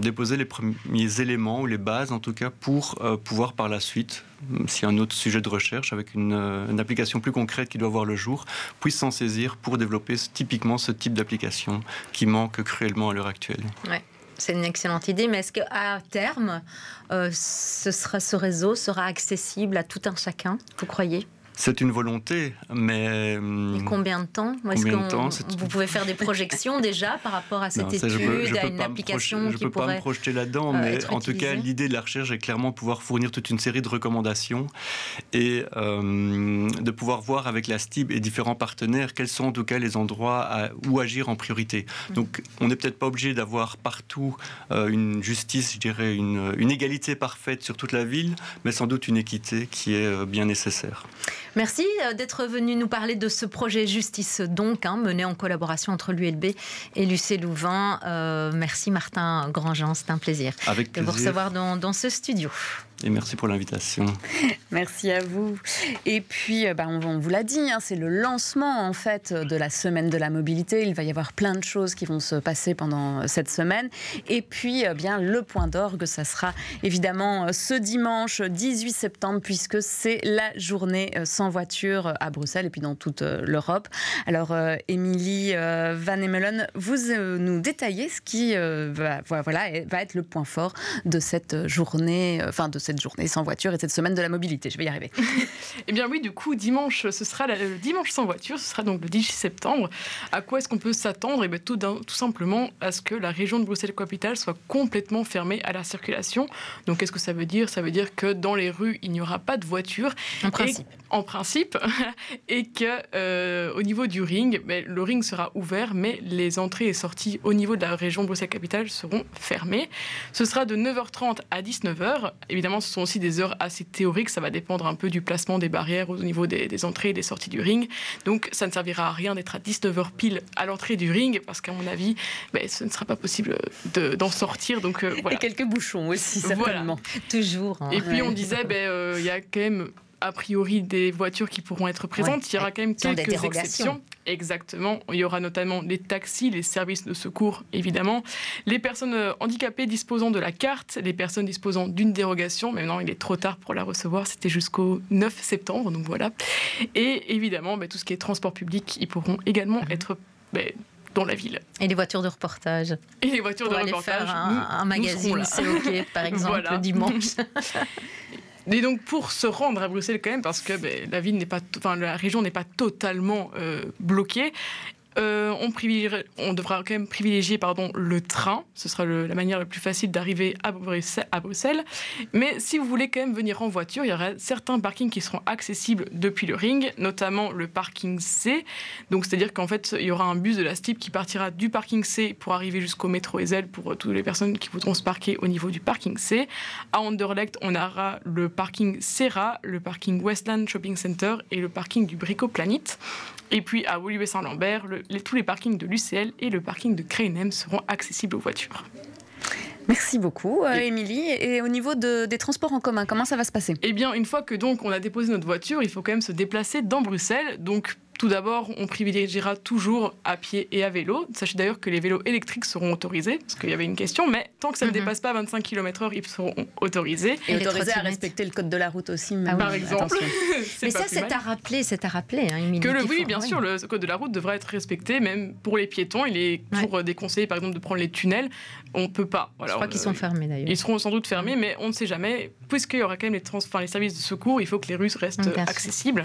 déposer les premiers éléments ou les bases en tout cas pour pouvoir par la suite si un autre sujet de recherche avec une, une, application plus concrète qui doit voir le jour, puisse s'en saisir pour développer typiquement ce type d'application qui manque cruellement à l'heure actuelle. Ouais c'est une excellente idée, mais est-ce qu'à terme, euh, ce, réseau sera accessible à tout un chacun, vous croyez? C'est une volonté, mais... Et combien de temps, Est-ce que Vous pouvez faire des projections déjà par rapport à cette étude, à une application Je ne peux pas me projeter là-dedans, euh, mais en tout cas, l'idée de la recherche est clairement pouvoir fournir toute une série de recommandations et euh, de pouvoir voir avec la STIB et différents partenaires quels sont en tout cas les endroits où agir en priorité. Mm. Donc, on n'est peut-être pas obligé d'avoir partout euh, une justice, je dirais, une, une égalité parfaite sur toute la ville, mais sans doute une équité qui est bien nécessaire. Merci euh, d'être venu nous parler de ce projet Justice donc, hein, mené en collaboration entre l'ULB et l'UC Louvain. Euh, merci Martin Grandjean, c'est un plaisir, Avec de vous recevoir dans, dans ce studio. Et merci pour l'invitation. Merci à vous. Et puis, euh, bah, on, vous l'a dit, hein, c'est le lancement en fait de la semaine de la mobilité. Il va y avoir plein de choses qui vont se passer pendant cette semaine. Et puis, bien le point d'orgue, ça sera évidemment ce dimanche 18 septembre, puisque c'est la journée sans voiture à Bruxelles et puis dans toute euh, l'Europe. Alors, euh, Émilie euh, Van Emelen, vous nous détaillez ce qui va, voilà, va être le point fort de cette journée, enfin de cette cette journée sans voiture et cette semaine de la mobilité. Je vais y arriver. eh bien oui, du coup, dimanche, ce sera le dimanche sans voiture, ce sera donc le 18 septembre. À quoi est-ce qu'on peut s'attendre? Eh bien tout, tout simplement à ce que la région de Bruxelles-Capitale soit complètement fermée à la circulation. Donc qu'est-ce que ça veut dire? Ça veut dire que dans les rues, il n'y aura pas de voiture. En principe. en principe. et que euh, au niveau du ring, mais le ring sera ouvert, mais les entrées et sorties au niveau de la région Bruxelles-Capitale seront fermées. Ce sera de 9h30 à 19h. Évidemment, ce sont aussi des heures assez théoriques. Ça va dépendre un peu du placement des barrières au niveau des, entrées et des sorties du ring. Donc, ça ne servira à rien d'être à 19h pile à l'entrée du ring, parce qu'à mon avis, ben, ce ne sera pas possible d'en sortir. Donc, euh, voilà. Et quelques bouchons aussi, certainement. Toujours. Hein. Et puis, on disait, ben, euh, il y a quand même a priori des voitures qui pourront être présentes. Il y aura quand même quelques exceptions. Exactement. Il y aura notamment les taxis, les services de secours, évidemment, les personnes euh, handicapées disposant de la carte, les personnes disposant d'une dérogation. Maintenant, il est trop tard pour la recevoir. C'était jusqu'au 9 septembre, donc voilà. Et évidemment, bah, tout ce qui est transport public, ils pourront également mhm. être bah, dans la ville. Et les voitures de reportage. Et les voitures de reportage. Faire un, magazine, c'est OK, par exemple, le dimanche. Et donc pour se rendre à Bruxelles quand même, parce que ben, la ville pas, la région n'est pas totalement euh, bloquée, euh, on, devra quand même privilégier pardon, le train. Ce sera la manière la plus facile d'arriver à, Bruxelles. Mais si vous voulez quand même venir en voiture, il y aura certains parkings qui seront accessibles depuis le ring, notamment le parking C. Donc, c'est-à-dire qu'en fait, il y aura un bus de la STIP qui partira du parking C pour arriver jusqu'au métro Ezel pour euh, toutes les personnes qui voudront se parquer au niveau du parking C. À Anderlecht, on aura le parking Serra, le parking Westland Shopping Center et le parking du Brico Planet. Et puis à Tous les parkings de l'UCL et le parking de Crénem seront accessibles aux voitures. Merci beaucoup, euh, Émilie. Et au niveau des transports en commun, comment ça va se passer? Eh bien, une fois que donc on a déposé notre voiture, il faut quand même se déplacer dans Bruxelles. Donc tout d'abord, on privilégiera toujours à pied et à vélo. Sachez d'ailleurs que les vélos électriques seront autorisés, parce qu'il y avait une question, mais tant que ça ne mhm. dépasse pas 25 km/h, ils seront autorisés. Et, autorisés à respecter le code de la route aussi, ah par exemple. mais ça, c'est à rappeler, c'est à rappeler, hein, Que le, oui, bien sûr, le code de la route devrait être respecté, même pour les piétons. Il est toujours déconseillé, par exemple, de prendre les tunnels. On ne peut pas. Je crois qu'ils sont fermés d'ailleurs. Ils seront sans doute fermés, mais on ne sait jamais. Puisqu'il y aura quand même les, trans les services de secours, il faut que les rues restent accessibles.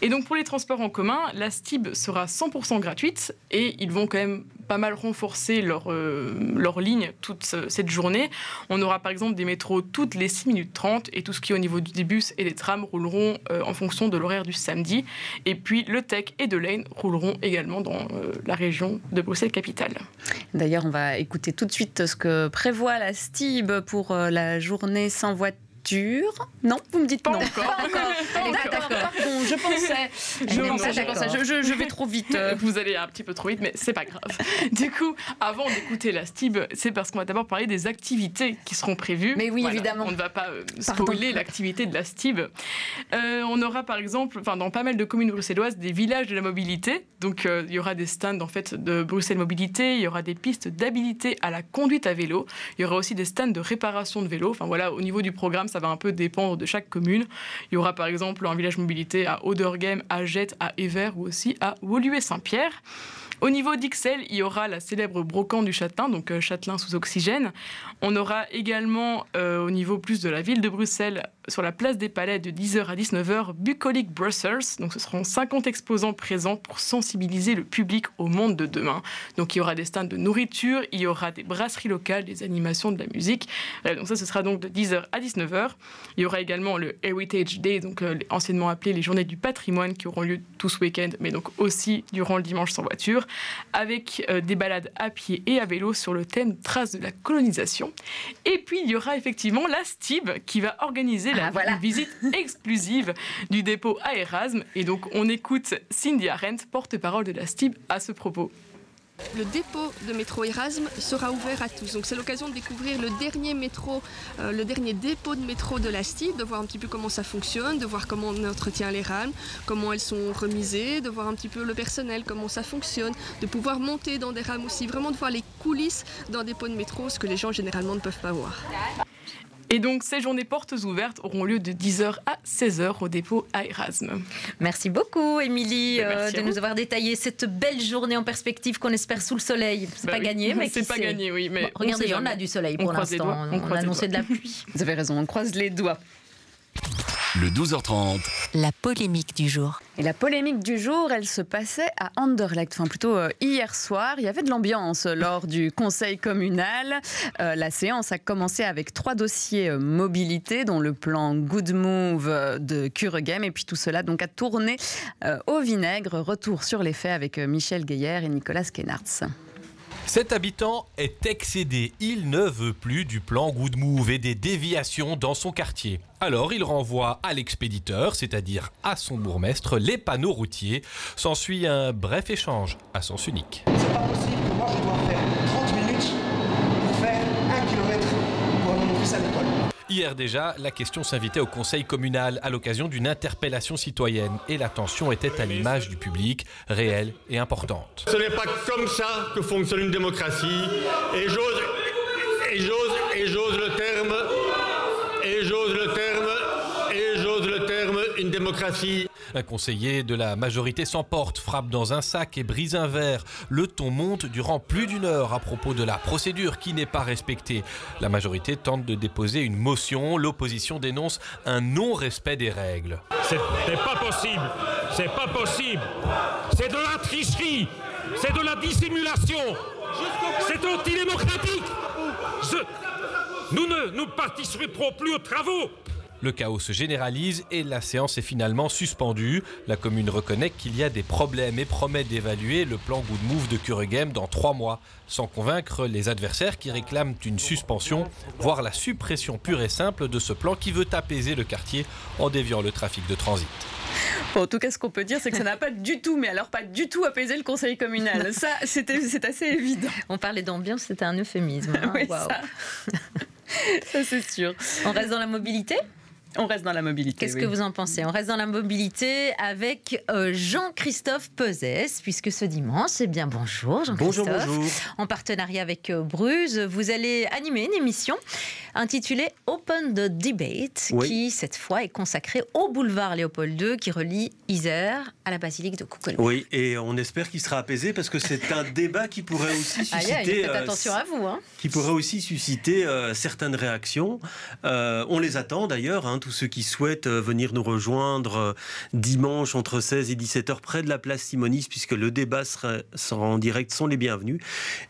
Et donc, pour les transports en commun, la STIB sera 100% gratuite et ils vont quand même pas mal renforcer leur, euh, leur ligne toute cette journée. On aura par exemple des métros toutes les 6 minutes 30 et tout ce qui est au niveau des bus et des trams rouleront euh, en fonction de l'horaire du samedi. Et puis le Tech et de Lane rouleront également dans euh, la région de Bruxelles-Capitale. D'ailleurs, on va écouter tout de suite ce que prévoit la STIB pour la journée sans voiture non, vous me dites pas non. encore. D'accord, pardon, je pensais. Je, je, vais trop vite. Vous allez un petit peu trop vite, mais c'est pas grave. Du coup, avant d'écouter la STIB, c'est parce qu'on va d'abord parler des activités qui seront prévues. Mais oui, évidemment. On ne va pas euh, spoiler l'activité de la STIB. Euh, on aura par exemple, enfin, dans pas mal de communes bruxelloises, des villages de la mobilité. Donc, euh, il y aura des stands en fait de Bruxelles Mobilité. Il y aura des pistes d'habilité à la conduite à vélo. Il y aura aussi des stands de réparation de vélo. Enfin voilà, au niveau du programme, ça va un peu dépendre de chaque commune. Il y aura par exemple un village mobilité à Odergem, à Jette, à Ever ou aussi à Woluwe-Saint-Pierre. Au niveau d'Ixelles, il y aura la célèbre brocante du Châtelain, donc euh, Châtelain sous oxygène. On aura également, euh, au niveau plus de la ville de Bruxelles, sur la place des Palais de 10h à 19h, Bucolic Brussels. Donc ce seront 50 exposants présents pour sensibiliser le public au monde de demain. Donc il y aura des stands de nourriture, il y aura des brasseries locales, des animations, de la musique. donc ça, ce sera donc de 10h à 19h. Il y aura également le Heritage Day, donc euh, anciennement appelé les Journées du patrimoine, qui auront lieu tout ce week-end, mais donc aussi durant le dimanche sans voiture avec euh, des balades à pied et à vélo sur le thème Traces de la colonisation. Et puis il y aura effectivement la STIB qui va organiser la ah, visite exclusive du dépôt à Erasme. Et donc on écoute Cindy Arendt, porte-parole de la STIB, à ce propos. Le dépôt de métro Erasme sera ouvert à tous. Donc c'est l'occasion de découvrir le dernier métro, euh, le dernier dépôt de métro de la STI, de voir un petit peu comment ça fonctionne, de voir comment on entretient les rames, comment elles sont remisées, de voir un petit peu le personnel, comment ça fonctionne, de pouvoir monter dans des rames aussi, vraiment de voir les coulisses d'un dépôt de métro, ce que les gens généralement ne peuvent pas voir. Et donc, ces journées portes ouvertes auront lieu de 10h à 16h au dépôt à Erasme. Merci beaucoup, Émilie, Ben, euh, de vous. nous avoir détaillé cette belle journée en perspective qu'on espère sous le soleil. C'est Bah pas oui, gagné, mais c'est pas gagné, oui, mais Bon, on regardez, il y en a du soleil On pour croise les l'instant. doigts, on On, croise a les annoncé de la pluie. Vous avez raison, on croise les doigts. Le 12h30. La polémique du jour. Et la polémique du jour, elle se passait à Anderlecht, enfin plutôt euh, hier soir. Il y avait de l'ambiance lors du conseil communal. Euh, la séance a commencé avec trois dossiers euh, mobilité, dont le plan Good Move euh, de Kuregem. Et puis tout cela donc a tourné euh, au vinaigre. Retour sur les faits avec euh, Michel Guéyer et Nicolas Kenartz. Cet habitant est excédé. Il ne veut plus du plan Good Move et des déviations dans son quartier. Alors il renvoie à l'expéditeur, c'est-à-dire à son bourgmestre, les panneaux routiers. S'ensuit un bref échange à sens unique. C'est pas possible moi je dois faire 30 minutes pour faire 1 km pour. Hier déjà, la question s'invitait au conseil communal à l'occasion d'une interpellation citoyenne et la tension était à l'image du public, réelle et importante. Ce n'est pas comme ça que fonctionne une démocratie. Et j'ose, et j'ose, et j'ose le terme, et j'ose le terme, et j'ose le terme, une démocratie. Un conseiller de la majorité s'emporte, frappe dans un sac et brise un verre. Le ton monte durant plus d'une heure à propos de la procédure qui n'est pas respectée. La majorité tente de déposer une motion. L'opposition dénonce un non-respect des règles. C'est pas possible. C'est pas possible. C'est de la tricherie. C'est de la dissimulation. C'est antidémocratique. Nous ne nous participerons plus aux travaux. Le chaos se généralise et la séance est finalement suspendue. La commune reconnaît qu'il y a des problèmes et promet d'évaluer le plan Good Move de Kuregem dans trois mois, sans convaincre les adversaires qui réclament une suspension, voire la suppression pure et simple de ce plan qui veut apaiser le quartier en déviant le trafic de transit. Bon, en tout cas, ce qu'on peut dire, c'est que ça n'a pas du tout, mais alors pas du tout apaisé le conseil communal. Ça, c'était, c'est assez évident. On parlait d'ambiance, c'était un euphémisme. hein. Oui, Waouh. ça. Ça, c'est sûr. On reste dans la mobilité? On reste dans la mobilité. Qu'est-ce oui. que vous en pensez? On reste dans la mobilité avec euh, Jean-Christophe Pezès, puisque ce dimanche, c'est bien bonjour Jean-Christophe. Bonjour, bonjour. En partenariat avec euh, Bruce, vous allez animer une émission intitulée Open the Debate, Oui. qui cette fois est consacrée au boulevard Léopold II qui relie Isère à la basilique de Coquelin. Oui, et on espère qu'il sera apaisé parce que c'est un débat qui pourrait aussi susciter, faites euh, attention à vous. Hein. qui pourrait aussi susciter euh, certaines réactions. Euh, on les attend d'ailleurs, hein, tous ceux qui souhaitent euh, venir nous rejoindre euh, dimanche entre 16 et 17 heures près de la place Simonis, puisque le débat sera, en direct, sont les bienvenus.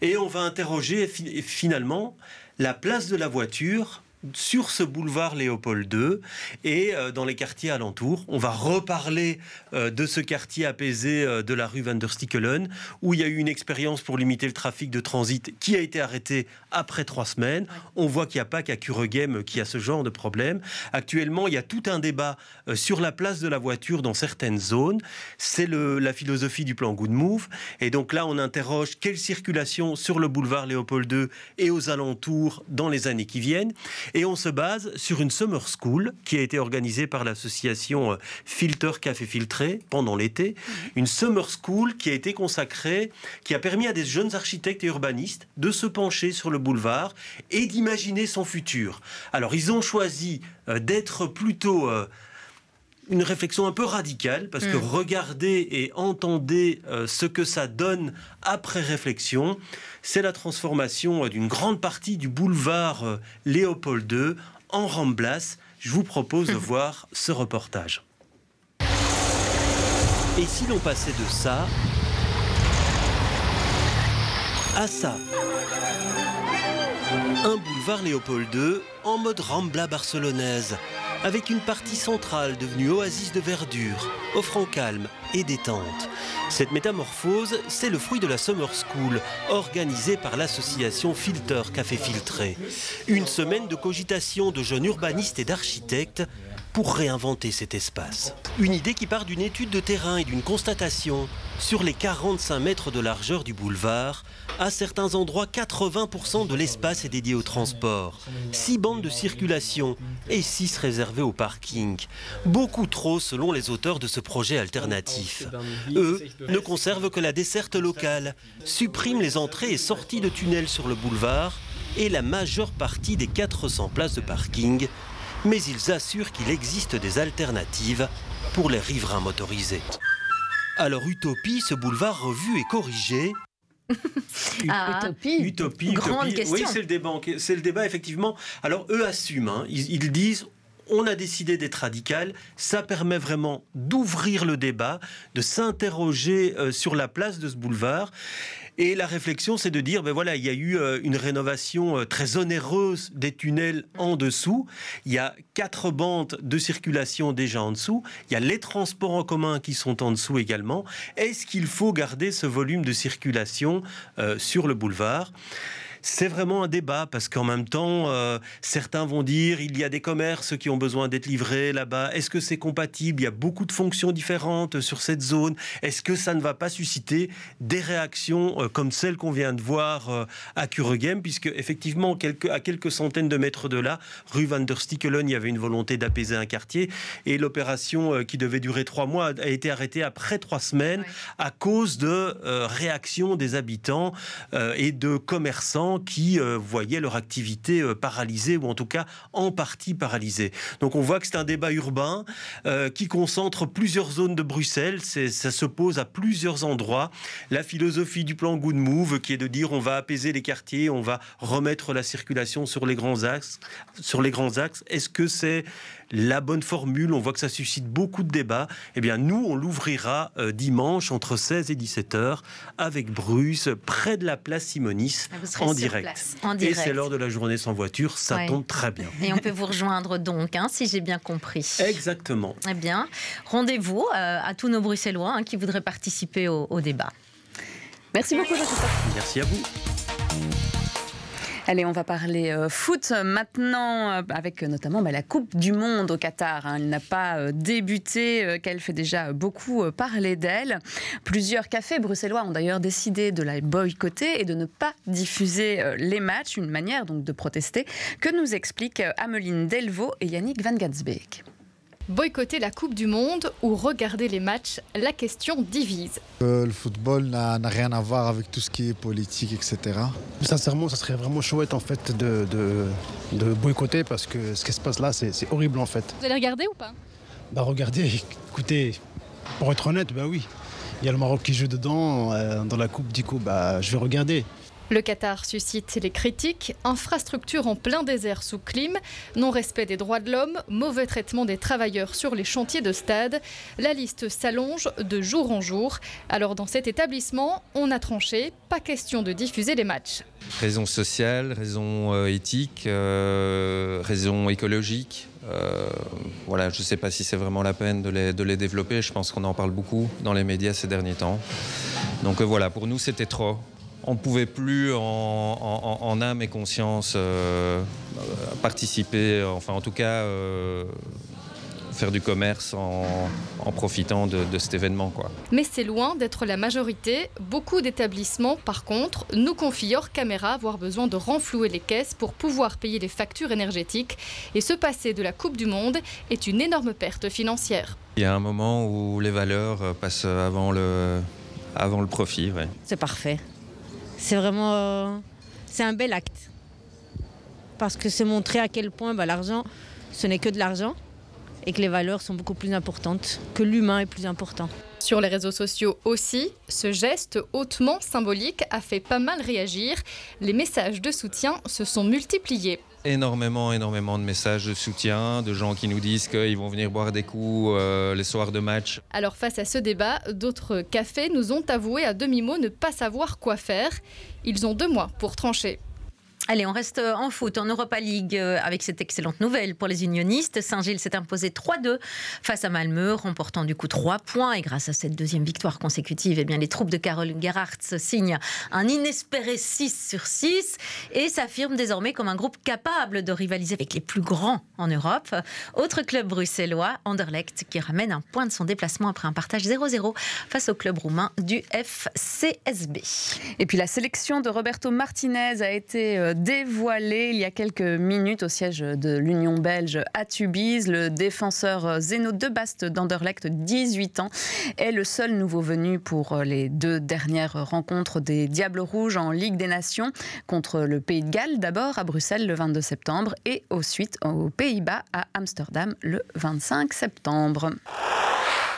Et on va interroger fi- finalement la place de la voiture sur ce boulevard Léopold II et euh, dans les quartiers alentours. On va reparler euh, de ce quartier apaisé euh, de la rue Van der Stikkelen où il y a eu une expérience pour limiter le trafic de transit qui a été arrêtée après trois semaines. On voit qu'il n'y a pas qu'à Kuregem qui a ce genre de problème. Actuellement, il y a tout un débat sur la place de la voiture dans certaines zones. C'est la philosophie du plan Good Move. Et donc là, on interroge quelle circulation sur le boulevard Léopold II et aux alentours dans les années qui viennent. Et on se base sur une summer school qui a été organisée par l'association euh, Filter Café Filtré pendant l'été. Une summer school qui a été consacrée, qui a permis à des jeunes architectes et urbanistes de se pencher sur le boulevard et d'imaginer son futur. Alors ils ont choisi euh, d'être plutôt... euh, une réflexion un peu radicale, parce que Mm. regardez et entendez euh, ce que ça donne après réflexion, c'est la transformation euh, d'une grande partie du boulevard euh, Léopold II en Ramblas. Je vous propose de voir ce reportage. Et si l'on passait de ça à ça? Un boulevard Léopold II en mode Rambla barcelonaise, avec une partie centrale devenue oasis de verdure, offrant calme et détente. Cette métamorphose, c'est le fruit de la Summer School, organisée par l'association Filter Café Filtré. Une semaine de cogitation de jeunes urbanistes et d'architectes pour réinventer cet espace. Une idée qui part d'une étude de terrain et d'une constatation. Sur les 45 mètres de largeur du boulevard, à certains endroits, 80% de l'espace est dédié au transport. 6 bandes de circulation et 6 réservées au parking. Beaucoup trop selon les auteurs de ce projet alternatif. Eux ne conservent que la desserte locale, suppriment les entrées et sorties de tunnels sur le boulevard et la majeure partie des 400 places de parking. Mais ils assurent qu'il existe des alternatives pour les riverains motorisés. Alors Utopie, ce boulevard revu et corrigé, Ah, Utopie. Utopie, Grande utopie. question. Oui, c'est le débat. C'est le débat, effectivement. Alors, eux assument. hein. Ils, ils disent. On a décidé d'être radical. Ça permet vraiment d'ouvrir le débat, de s'interroger euh, sur la place de ce boulevard. Et la réflexion, c'est de dire, ben voilà, il y a eu euh, une rénovation euh, très onéreuse des tunnels en dessous. Il y a quatre bandes de circulation déjà en dessous. Il y a les transports en commun qui sont en dessous également. Est-ce qu'il faut garder ce volume de circulation euh, sur le boulevard? C'est vraiment un débat parce qu'en même temps, euh, certains vont dire il y a des commerces qui ont besoin d'être livrés là-bas. Est-ce que c'est compatible? Il y a beaucoup de fonctions différentes sur cette zone. Est-ce que ça ne va pas susciter des réactions euh, comme celles qu'on vient de voir euh, à Kuregem? Puisque effectivement, quelques, à quelques centaines de mètres de là, rue Van der Stickelen, il y avait une volonté d'apaiser un quartier et l'opération qui devait durer trois mois a été arrêtée après trois semaines à cause de réactions des habitants et de commerçants qui euh, voyaient leur activité euh, paralysée ou en tout cas en partie paralysée. Donc on voit que c'est un débat urbain euh, qui concentre plusieurs zones de Bruxelles. Ça se pose à plusieurs endroits. La philosophie du plan Good Move qui est de dire on va apaiser les quartiers, on va remettre la circulation sur les grands axes. Sur les grands axes, est-ce que c'est la bonne formule On voit que ça suscite beaucoup de débats. Eh bien, nous, on l'ouvrira euh, dimanche entre 16 et 17 heures avec Bruce, près de la place Simonis, Ah, en direct. place, en Et c'est l'heure de la journée sans voiture, ça Ouais. tombe très bien. Et on peut vous rejoindre donc, hein, si j'ai bien compris. Exactement. Eh bien, rendez-vous euh, à tous nos Bruxellois hein, qui voudraient participer au, au débat. Merci beaucoup. Merci à vous. Allez, on va parler euh, foot maintenant, euh, avec notamment bah, la Coupe du Monde au Qatar. hein. Elle n'a pas euh, débuté, qu'elle fait déjà beaucoup parler d'elle. Plusieurs cafés bruxellois ont d'ailleurs décidé de la boycotter et de ne pas diffuser les matchs, une manière donc de protester, que nous expliquent Ameline Delvaux et Yannick Van Gatsbeek. Boycotter la Coupe du Monde ou regarder les matchs, la question divise. Euh, le football n'a n'a rien à voir avec tout ce qui est politique, etc. Sincèrement, ça serait vraiment chouette en fait de, de, de boycotter parce que ce qui se passe là, c'est c'est horrible en fait. Vous allez regarder ou pas? Bah regardez, écoutez, pour être honnête, bah oui, il y a le Maroc qui joue dedans euh, dans la coupe, du coup, bah je vais regarder. Le Qatar suscite les critiques, infrastructure en plein désert sous clim, non-respect des droits de l'homme, mauvais traitement des travailleurs sur les chantiers de stade. La liste s'allonge de jour en jour. Alors dans cet établissement, on a tranché, pas question de diffuser les matchs. Raisons sociales, raisons euh, éthiques, euh, raisons écologiques. Euh, voilà, je ne sais pas si c'est vraiment la peine de les, de les développer. Je pense qu'on en parle beaucoup dans les médias ces derniers temps. Donc euh, voilà, pour nous, c'était trop. On ne pouvait plus, en, en- en âme et conscience, euh, participer, enfin en tout cas, euh, faire du commerce en, en profitant de, de cet événement. Quoi. Mais c'est loin d'être la majorité. Beaucoup d'établissements, par contre, nous confient hors caméra avoir besoin de renflouer les caisses pour pouvoir payer les factures énergétiques. Et se passer de la Coupe du Monde est une énorme perte financière. Il y a un moment où les valeurs euh, passent avant le, avant le profit. ouais. C'est parfait. C'est vraiment euh, c'est un bel acte. Parce que c'est montrer à quel point bah, l'argent, ce n'est que de l'argent et que les valeurs sont beaucoup plus importantes, que l'humain est plus important. Sur les réseaux sociaux aussi, ce geste hautement symbolique a fait pas mal réagir. Les messages de soutien se sont multipliés. Énormément, énormément de messages de soutien, de gens qui nous disent qu'ils vont venir boire des coups euh, les soirs de match. Alors face à ce débat, d'autres cafés nous ont avoué à demi-mot ne pas savoir quoi faire. Ils ont deux mois pour trancher. Allez, on reste en foot, en Europa League, euh, avec cette excellente nouvelle pour les unionistes. Saint-Gilles s'est imposé 3-2 face à Malmö, remportant du coup 3 points. Et grâce à cette deuxième victoire consécutive, eh bien, les troupes de Carole Gerhardt signent un inespéré 6 sur 6 et s'affirment désormais comme un groupe capable de rivaliser avec les plus grands en Europe. Autre club bruxellois, Anderlecht, qui ramène un point de son déplacement après un partage 0-0 face au club roumain du FCSB. Et puis la sélection de Roberto Martinez a été euh, dévoilé il y a quelques minutes au siège de l'Union belge à Tubize. Le défenseur Zeno de Bast d'Anderlecht, 18 ans, est le seul nouveau venu pour les deux dernières rencontres des Diables Rouges en Ligue des Nations contre le Pays de Galles d'abord à Bruxelles le 22 septembre et ensuite aux Pays-Bas à Amsterdam le 25 septembre.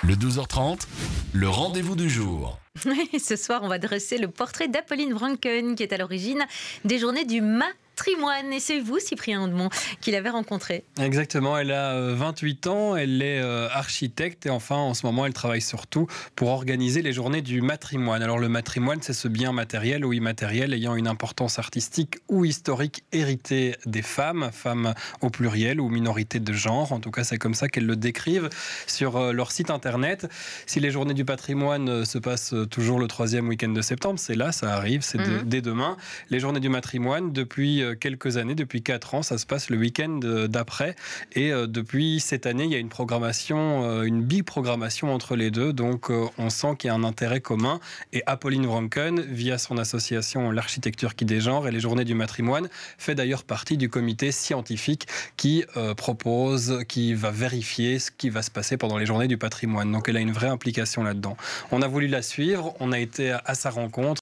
Le 12h30, le rendez-vous du jour. Ce soir, on va dresser le portrait d'Apolline Franken, qui est à l'origine des journées du mat patrimoine. Et c'est vous, Cyprien Audemont, qui l'avez rencontré. Exactement, elle a 28 euh, ans, elle est euh, architecte et enfin en ce moment elle travaille surtout pour organiser les journées du matrimoine. Alors le matrimoine, c'est ce bien matériel ou immatériel ayant une importance artistique ou historique héritée des femmes, femmes au pluriel ou minorité de genre. En tout cas, c'est comme ça qu'elles le décrivent sur euh, leur site internet. Si les journées du patrimoine se passent toujours le troisième week-end de septembre, c'est là, ça arrive, c'est mhm. dès demain. Les journées du matrimoine, depuis quelques années, depuis quatre ans. Ça se passe le week-end euh, d'après. Et euh, depuis cette année, il y a une programmation, euh, une biprogrammation entre les deux. Donc on sent qu'il y a un intérêt commun. Et Apolline Wranken, via son association L'architecture qui dégenre et les journées du matrimoine, fait d'ailleurs partie du comité scientifique qui propose, qui va vérifier ce qui va se passer pendant les journées du patrimoine. Donc elle a une vraie implication là-dedans. On a voulu la suivre, on a été à sa rencontre